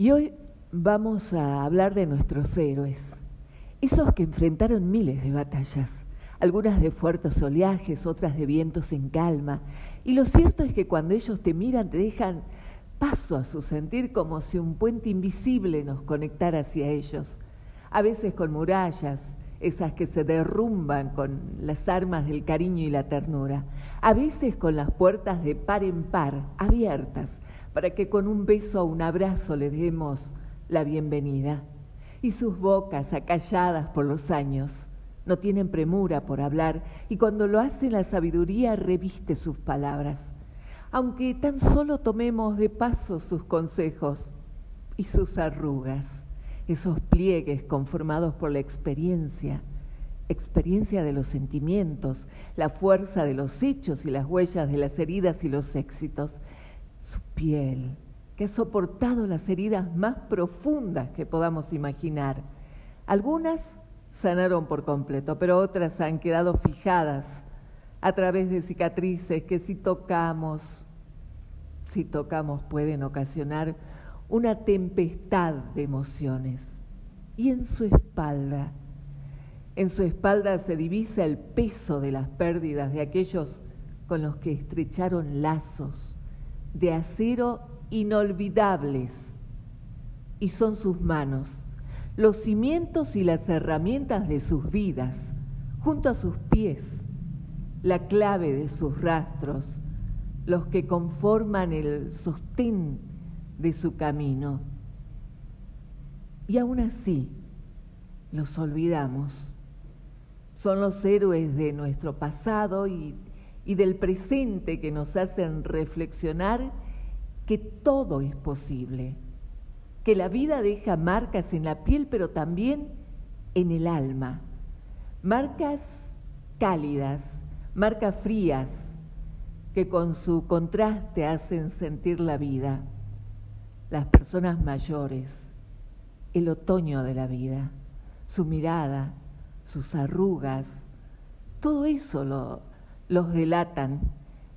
Y hoy vamos a hablar de nuestros héroes, esos que enfrentaron miles de batallas, algunas de fuertes oleajes, otras de vientos en calma. Y lo cierto es que cuando ellos te miran te dejan paso a su sentir como si un puente invisible nos conectara hacia ellos, a veces con murallas, esas que se derrumban con las armas del cariño y la ternura, a veces con las puertas de par en par abiertas para que con un beso o un abrazo le demos la bienvenida. Y sus bocas, acalladas por los años, no tienen premura por hablar y cuando lo hacen la sabiduría reviste sus palabras. Aunque tan solo tomemos de paso sus consejos y sus arrugas, esos pliegues conformados por la experiencia, experiencia de los sentimientos, la fuerza de los hechos y las huellas de las heridas y los éxitos, su piel, que ha soportado las heridas más profundas que podamos imaginar. Algunas sanaron por completo, pero otras han quedado fijadas a través de cicatrices que si tocamos, si tocamos pueden ocasionar una tempestad de emociones. Y en su espalda, en su espalda se divisa el peso de las pérdidas de aquellos con los que estrecharon lazos de acero inolvidables y son sus manos, los cimientos y las herramientas de sus vidas, junto a sus pies, la clave de sus rastros, los que conforman el sostén de su camino. Y aún así los olvidamos. Son los héroes de nuestro pasado y y del presente que nos hacen reflexionar que todo es posible, que la vida deja marcas en la piel, pero también en el alma, marcas cálidas, marcas frías, que con su contraste hacen sentir la vida, las personas mayores, el otoño de la vida, su mirada, sus arrugas, todo eso lo, los delatan,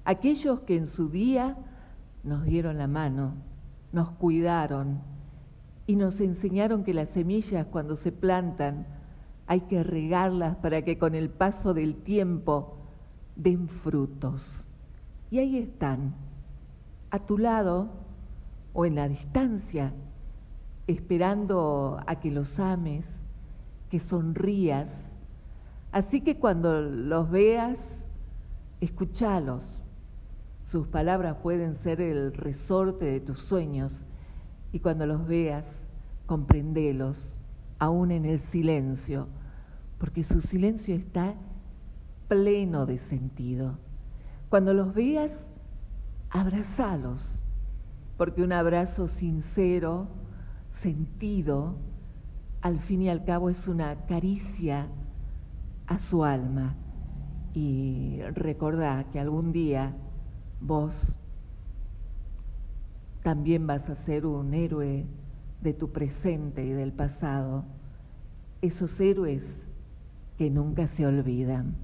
aquellos que en su día nos dieron la mano, nos cuidaron y nos enseñaron que las semillas cuando se plantan hay que regarlas para que con el paso del tiempo den frutos. Y ahí están, a tu lado o en la distancia, esperando a que los ames, que sonrías. Así que cuando los veas, escúchalos. Sus palabras pueden ser el resorte de tus sueños y cuando los veas, comprendelos, aún en el silencio, porque su silencio está pleno de sentido. Cuando los veas, abrazalos, porque un abrazo sincero, sentido, al fin y al cabo es una caricia a su alma y recordá que algún día vos también vas a ser un héroe de tu presente y del pasado, esos héroes que nunca se olvidan.